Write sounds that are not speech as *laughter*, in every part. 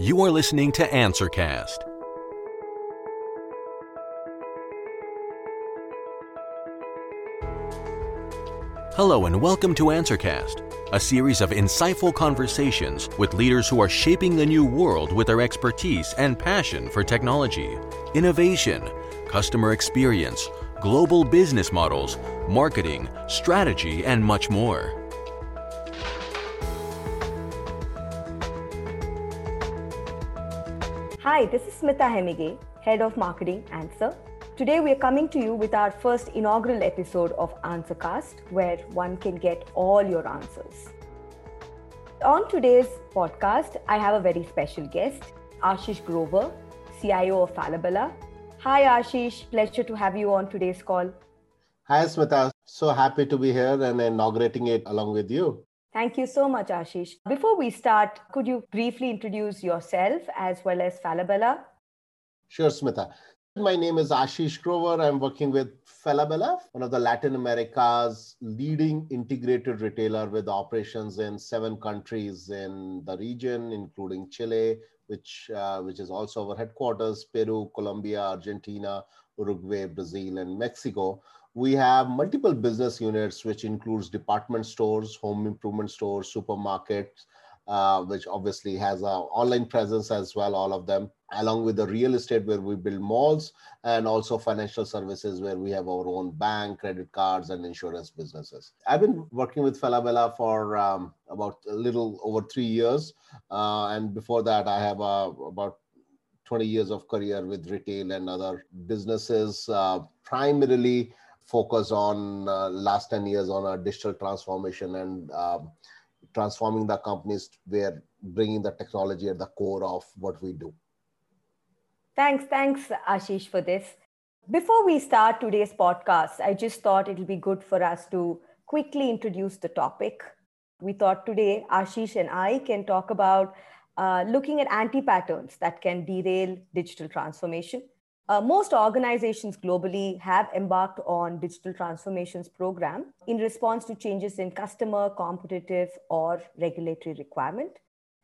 You are listening to Answercast. Hello, and welcome to Answercast, a series of insightful conversations with leaders who are shaping the new world with their expertise and passion for technology, innovation, customer experience, global business models, marketing, strategy, and much more. Hi, this is Smita Hemige, Head of Marketing Answer. Today we are coming to you with our first inaugural episode of Answercast, where one can get all your answers. On today's podcast, I have a very special guest, Ashish Grover, CIO of Falabella. Hi, Ashish. Pleasure to have you on today's call. Hi, Smita. So happy to be here and inaugurating it along with you. Thank you so much, Ashish. Before we start, could you briefly introduce yourself as well as Falabella? Sure, Smita. My name is Ashish Grover. I'm working with Falabella, one of the Latin America's leading integrated retailer with operations in seven countries in the region, including Chile, which uh, which is also our headquarters, Peru, Colombia, Argentina, Uruguay, Brazil, and Mexico we have multiple business units, which includes department stores, home improvement stores, supermarkets, uh, which obviously has an online presence as well, all of them, along with the real estate where we build malls and also financial services where we have our own bank, credit cards, and insurance businesses. I've been working with Falabella for um, about a little over three years. Uh, and before that, I have uh, about 20 years of career with retail and other businesses, uh, primarily focus on uh, last 10 years on our digital transformation and um, transforming the companies where bringing the technology at the core of what we do. Thanks, thanks, Ashish, for this. Before we start today's podcast, I just thought it'll be good for us to quickly introduce the topic. We thought today Ashish and I can talk about uh, looking at anti patterns that can derail digital transformation uh, most organizations globally have embarked on digital transformations program in response to changes in customer, competitive, or regulatory requirement.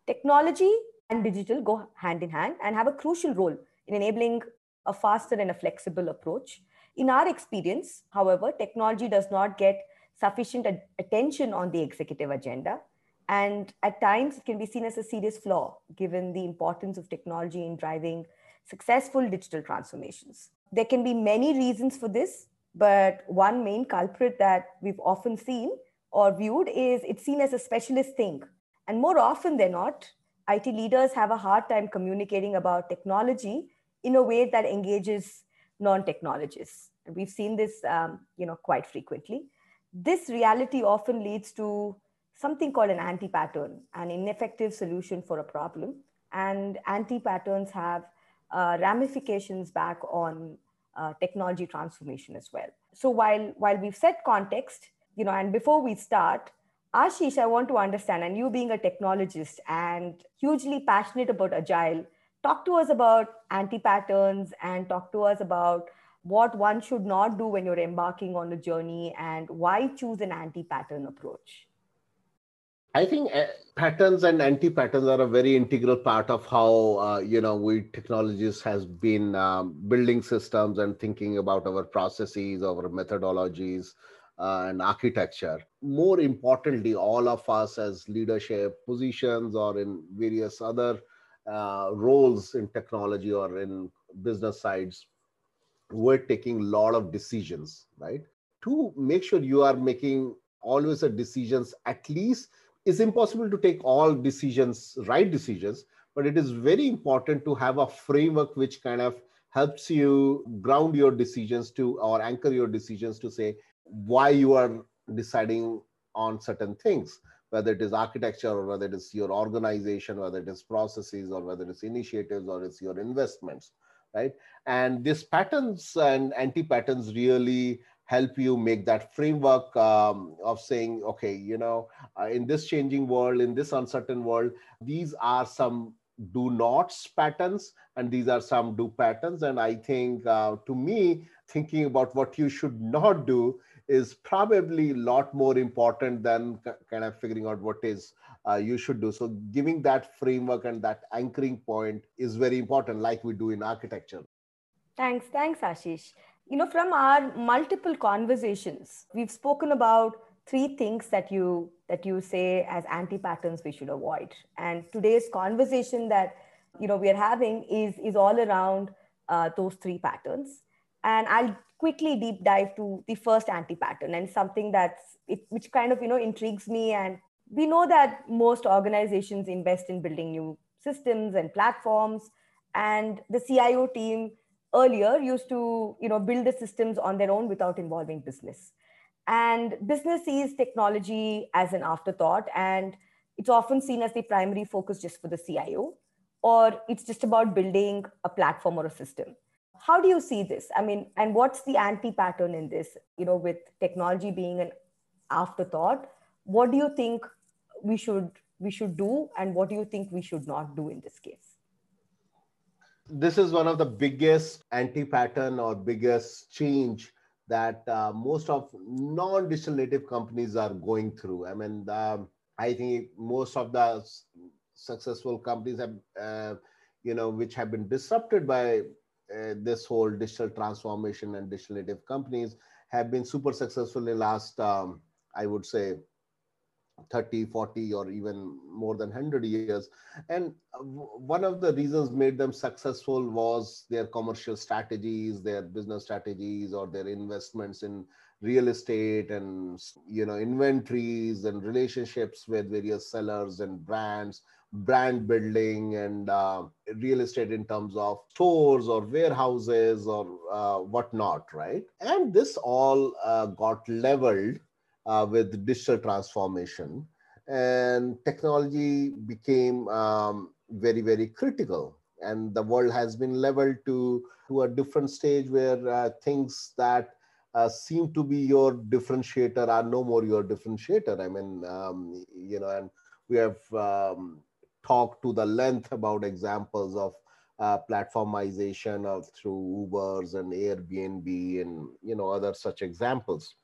Technology and digital go hand in hand and have a crucial role in enabling a faster and a flexible approach. In our experience, however, technology does not get sufficient ad- attention on the executive agenda. And at times, it can be seen as a serious flaw given the importance of technology in driving successful digital transformations. There can be many reasons for this, but one main culprit that we've often seen or viewed is it's seen as a specialist thing. And more often than not, IT leaders have a hard time communicating about technology in a way that engages non-technologists. And we've seen this, um, you know, quite frequently. This reality often leads to something called an anti-pattern, an ineffective solution for a problem. And anti-patterns have uh, ramifications back on uh, technology transformation as well. So while while we've set context, you know, and before we start, Ashish, I want to understand, and you being a technologist and hugely passionate about agile, talk to us about anti-patterns and talk to us about what one should not do when you're embarking on a journey and why choose an anti-pattern approach. I think uh, patterns and anti-patterns are a very integral part of how uh, you know we technologists has been um, building systems and thinking about our processes, our methodologies, uh, and architecture. More importantly, all of us as leadership positions or in various other uh, roles in technology or in business sides, we're taking a lot of decisions, right? To make sure you are making always a decisions at least it's impossible to take all decisions, right decisions, but it is very important to have a framework which kind of helps you ground your decisions to or anchor your decisions to say why you are deciding on certain things whether it is architecture or whether it is your organization whether it is processes or whether it's initiatives or it's your investments right? And these patterns and anti patterns really help you make that framework um, of saying okay you know uh, in this changing world in this uncertain world these are some do nots patterns and these are some do patterns and i think uh, to me thinking about what you should not do is probably a lot more important than kind of figuring out what is uh, you should do. So giving that framework and that anchoring point is very important, like we do in architecture. Thanks, thanks, Ashish. You know, from our multiple conversations, we've spoken about three things that you that you say as anti-patterns we should avoid. And today's conversation that you know we are having is is all around uh, those three patterns. And I'll quickly deep dive to the first anti-pattern and something that's it, which kind of you know intrigues me and we know that most organizations invest in building new systems and platforms and the cio team earlier used to you know build the systems on their own without involving business. And business sees technology as an afterthought and it's often seen as the primary focus just for the cio or it's just about building a platform or a system. How do you see this? I mean and what's the anti pattern in this you know with technology being an afterthought? What do you think we should we should do and what do you think we should not do in this case this is one of the biggest anti-pattern or biggest change that uh, most of non-digital native companies are going through. I mean i think most of the successful companies have uh, you know which have been disrupted by uh, this whole digital transformation and digital native companies have been super successful in the last um, i would say 30 40 or even more than 100 years. And one of the reasons made them successful was their commercial strategies their business strategies or their investments in real estate and you know inventories and relationships with various sellers and brands brand building and uh, real estate in terms of stores or warehouses or uh, whatnot right? And this all uh, got leveled uh, with digital transformation. And technology became um, very very critical. And the world has been leveled to to a different stage where uh, things that uh, seem to be your differentiator are no more your differentiator. I mean um, you know and we have um, talked to the length about examples of uh, platformization of through ubers and airbnb and you know other such examples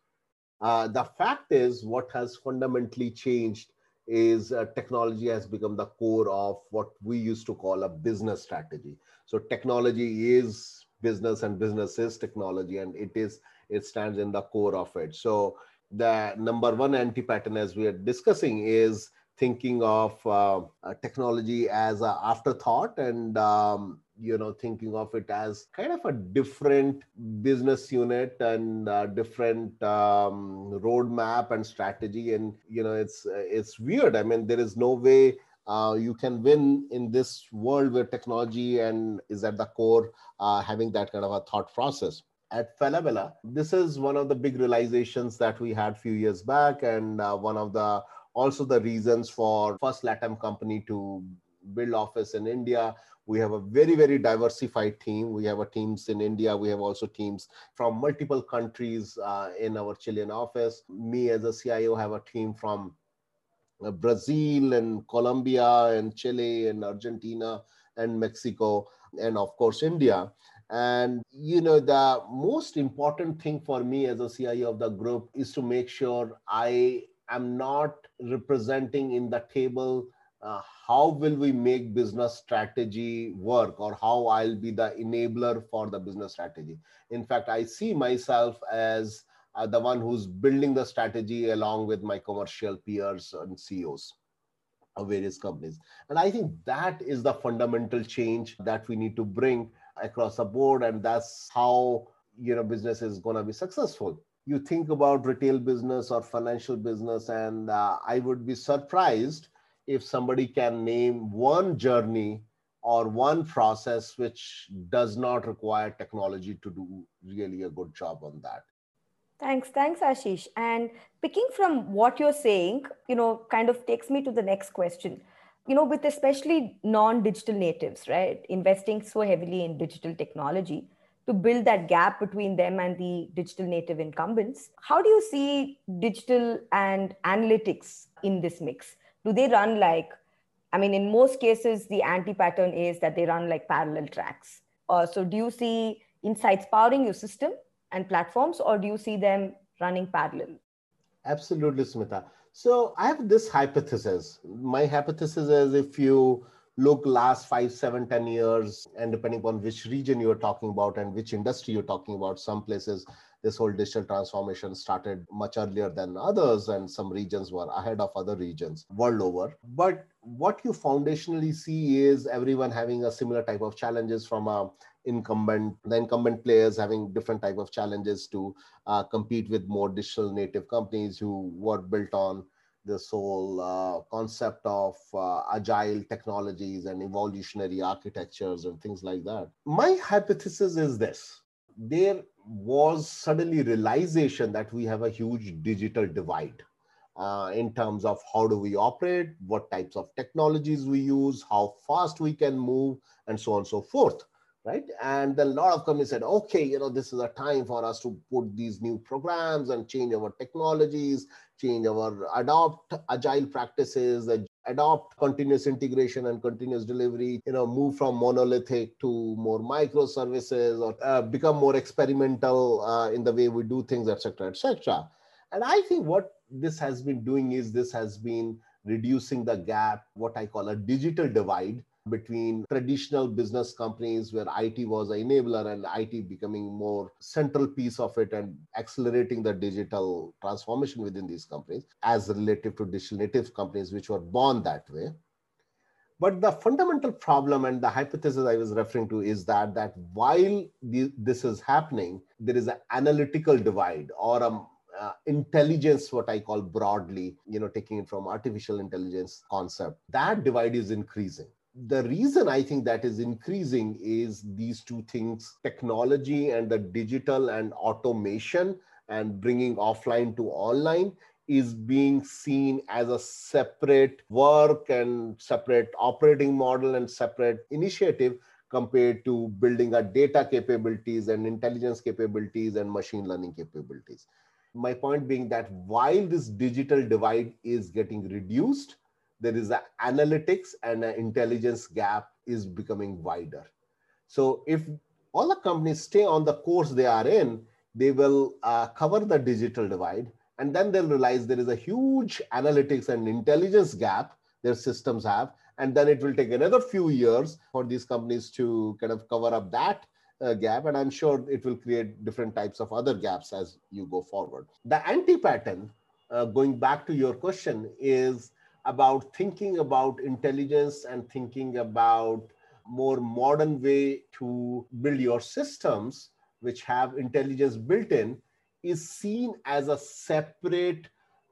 uh, the fact is, what has fundamentally changed is uh, technology has become the core of what we used to call a business strategy. So technology is business, and business is technology, and it is it stands in the core of it. So the number one anti-pattern, as we are discussing, is thinking of uh, uh technology as an afterthought and um, you know thinking of it as kind of a different business unit and different um, roadmap and strategy. And you know it's it's weird. I mean there is no way uh, you can win in this world where technology and is at the core uh, having that kind of a thought process. At Falabella, this is one of the big realizations that we had few years back, and uh, one of the also the reasons for first Latam company to build office in India we have a very very diversified team. We have teams in india. We have also teams from multiple countries uh, in our chilean office. Me as a cio have a team from uh, brazil and colombia and chile and argentina and mexico and of course india. And you know the most important thing for me as a cio of the group is to make sure i am not representing in the table uh, how will we make business strategy work or how I'll be the enabler for the business strategy. In fact, I see myself as uh, the one who's building the strategy along with my commercial peers and CEOs of various companies. And I think that is the fundamental change that we need to bring across the board. And that's how you know business is going to be successful you think about retail business or financial business and uh, i would be surprised if somebody can name one journey or one process which does not require technology to do really a good job on that. Thanks thanks ashish. And picking from what you're saying you know kind of takes me to the next question. You know with especially non-digital natives right investing so heavily in digital technology to build that gap between them and the digital native incumbents how do you see digital and analytics in this mix do they run like i mean in most cases the anti pattern is that they run like parallel tracks. Uh, so do you see insights powering your system and platforms or do you see them running parallel? Absolutely smita. So I have this hypothesis. My hypothesis is if you look last five, seven, ten years, and depending upon which region you're talking about and which industry you're talking about, some places this whole digital transformation started much earlier than others, and some regions were ahead of other regions world over. But what you foundationally see is everyone having a similar type of challenges from a incumbent the incumbent players having different type of challenges to uh, compete with more digital native companies who were built on this whole uh, concept of uh, agile technologies and evolutionary architectures and things like that my hypothesis is this there was suddenly realization that we have a huge digital divide uh, in terms of how do we operate, what types of technologies we use, how fast we can move, and so on and so forth, right? And a lot of companies said, okay, you know, this is a time for us to put these new programs and change our technologies, change our adopt agile practices, adopt continuous integration and continuous delivery, you know, move from monolithic to more microservices or uh, become more experimental uh, in the way we do things, etc., etc. And I think what this has been doing is this has been reducing the gap, what I call a digital divide between traditional business companies where IT was an enabler and IT becoming more central piece of it and accelerating the digital transformation within these companies as relative to digital native companies which were born that way. But the fundamental problem and the hypothesis I was referring to is that that while the, this is happening, there is an analytical divide or a uh, intelligence what i call broadly you know taking it from artificial intelligence concept that divide is increasing the reason I think that is increasing is these two things technology and the digital and automation and bringing offline to online is being seen as a separate work and separate operating model and separate initiative compared to building a data capabilities and intelligence capabilities and machine learning capabilities. My point being that while this digital divide is getting reduced, there is an analytics and an intelligence gap is becoming wider. So if all the companies stay on the course they are in, they will uh, cover the digital divide and then they'll realize there is a huge analytics and intelligence gap their systems have and then it will take another few years for these companies to kind of cover up that uh, gap and i'm sure it will create different types of other gaps as you go forward the anti pattern uh, going back to your question is about thinking about intelligence and thinking about more modern way to build your systems which have intelligence built in is seen as a separate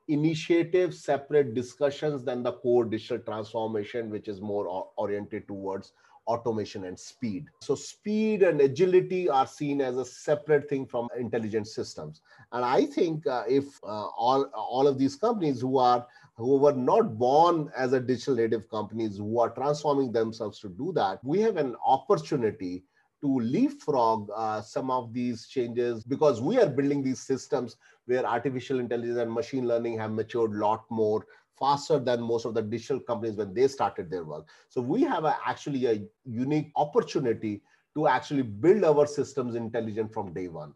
initiative separate discussions than the core digital transformation which is more oriented towards automation and speed. So speed and agility are seen as a separate thing from intelligent systems. And I think uh, if uh, all all of these companies who are who were not born as a digital native companies who are transforming themselves to do that, we have an opportunity to leapfrog uh, some of these changes because we are building these systems where artificial intelligence and machine learning have matured a lot more faster than most of the digital companies when they started their work. So we have a, actually a unique opportunity to actually build our systems intelligent from day one.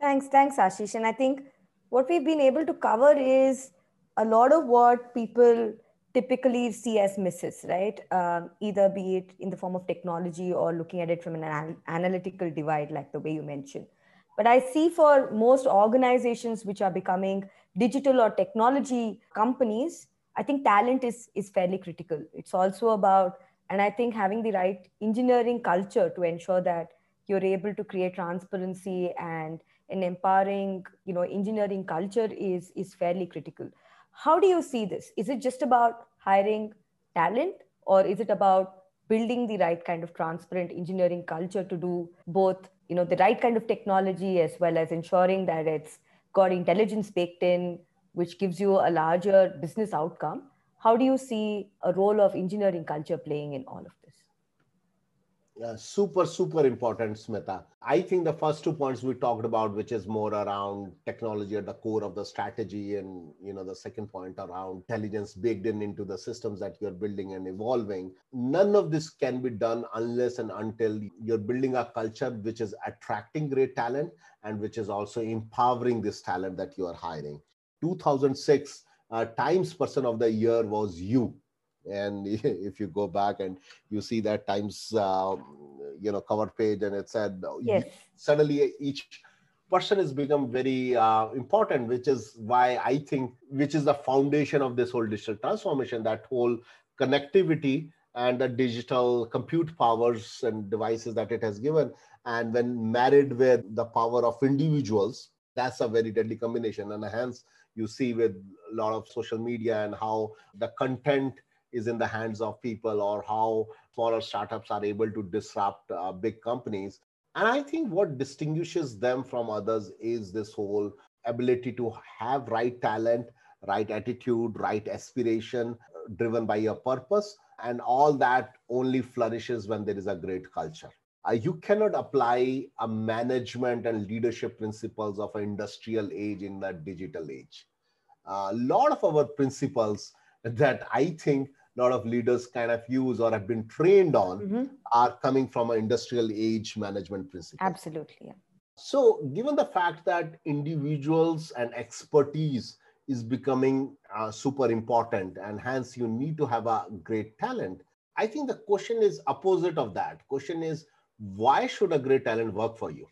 Thanks, thanks, Ashish. And I think what we've been able to cover is a lot of what people typically see as misses, right? Um, either be it in the form of technology or looking at it from an an- analytical divide, like the way you mentioned. But I see for most organizations which are becoming digital or technology companies, I think talent is, is fairly critical. It's also about, and I think having the right engineering culture to ensure that you're able to create transparency and an empowering, you know, engineering culture is, is fairly critical. How do you see this? Is it just about hiring talent or is it about building the right kind of transparent engineering culture to do both you know the right kind of technology as well as ensuring that it's got intelligence baked in, which gives you a larger business outcome. How do you see a role of engineering culture playing in all of this? Super, super important, Smita. I think the first two points we talked about, which is more around technology at the core of the strategy, and you know, the second point around intelligence baked in into the systems that you're building and evolving. None of this can be done unless and until you're building a culture which is attracting great talent and which is also empowering this talent that you are hiring. 2006 uh, times person of the year was you and *laughs* if you go back and you see that times uh, you know cover page and it said yes. suddenly each person has become very uh, important which is why i think which is the foundation of this whole digital transformation that whole connectivity and the digital compute powers and devices that it has given and when married with the power of individuals that's a very deadly combination and hence you see with a lot of social media and how the content is in the hands of people or how smaller startups are able to disrupt uh, big companies. And i think what distinguishes them from others is this whole ability to have right talent right attitude right aspiration driven by your purpose. And all that only flourishes when there is a great culture. Uh, you cannot apply a management and leadership principles of an industrial age in the digital age. A uh, lot of our principles that i think a lot of leaders kind of use or have been trained on mm-hmm. are coming from an industrial age management principle absolutely yeah. so given the fact that individuals and expertise is becoming uh, super important and hence you need to have a great talent i think the question is opposite of that question is why should a great talent work for you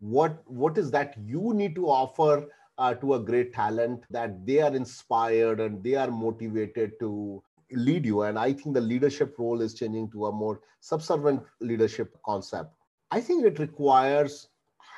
what what is that you need to offer uh, to a great talent that they are inspired and they are motivated to lead you and i think the leadership role is changing to a more subservient leadership concept i think it requires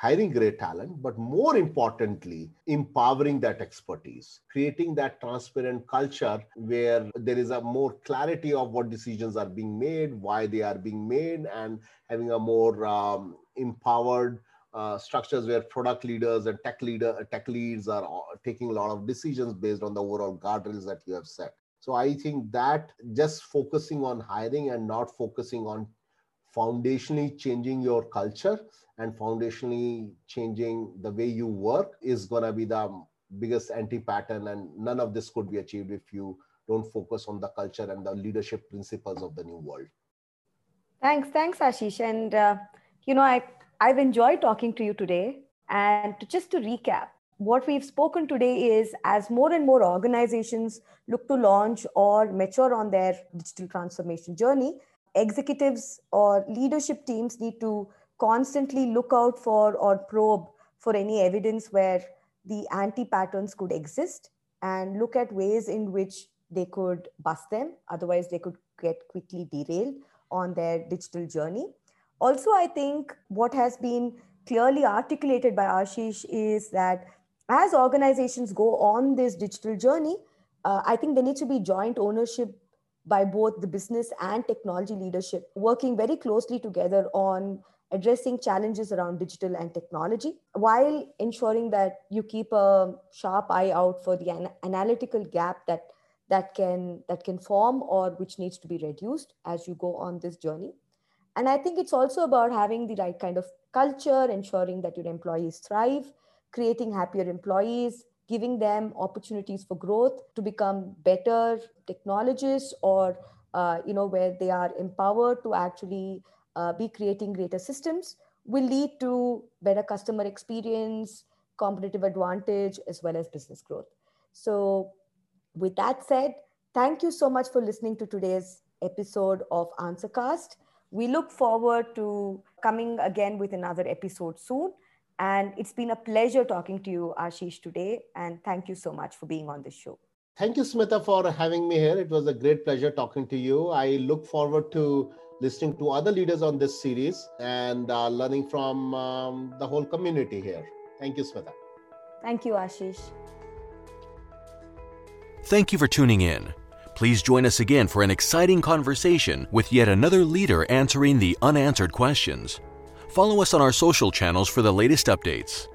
hiring great talent, but more importantly, empowering that expertise, creating that transparent culture where there is a more clarity of what decisions are being made, why they are being made, and having a more um, empowered uh, structures where product leaders and tech leader tech leads are taking a lot of decisions based on the overall guardrails that you have set. So I think that just focusing on hiring and not focusing on foundationally changing your culture and foundationally changing the way you work is going to be the biggest anti-pattern and none of this could be achieved if you don't focus on the culture and the leadership principles of the new world. Thanks thanks ashish. And uh, you know i i've enjoyed talking to you today. And to, just to recap what we've spoken today is as more and more organizations look to launch or mature on their digital transformation journey executives or leadership teams need to constantly look out for or probe for any evidence where the anti patterns could exist and look at ways in which they could bust them. Otherwise, they could get quickly derailed on their digital journey. Also, I think what has been clearly articulated by Ashish is that as organizations go on this digital journey, uh, I think there needs to be joint ownership by both the business and technology leadership working very closely together on addressing challenges around digital and technology while ensuring that you keep a sharp eye out for the an- analytical gap that that can that can form or which needs to be reduced as you go on this journey. And i think it's also about having the right kind of culture ensuring that your employees thrive creating happier employees giving them opportunities for growth to become better technologists or uh, you know where they are empowered to actually uh, be creating greater systems will lead to better customer experience competitive advantage as well as business growth. So with that said thank you so much for listening to today's episode of answercast. We look forward to coming again with another episode soon and it's been a pleasure talking to you, Ashish, today. And thank you so much for being on the show. Thank you, Smita, for having me here. It was a great pleasure talking to you. I look forward to listening to other leaders on this series and uh, learning from um, the whole community here. Thank you, Smita. Thank you, Ashish. Thank you for tuning in. Please join us again for an exciting conversation with yet another leader answering the unanswered questions. Follow us on our social channels for the latest updates.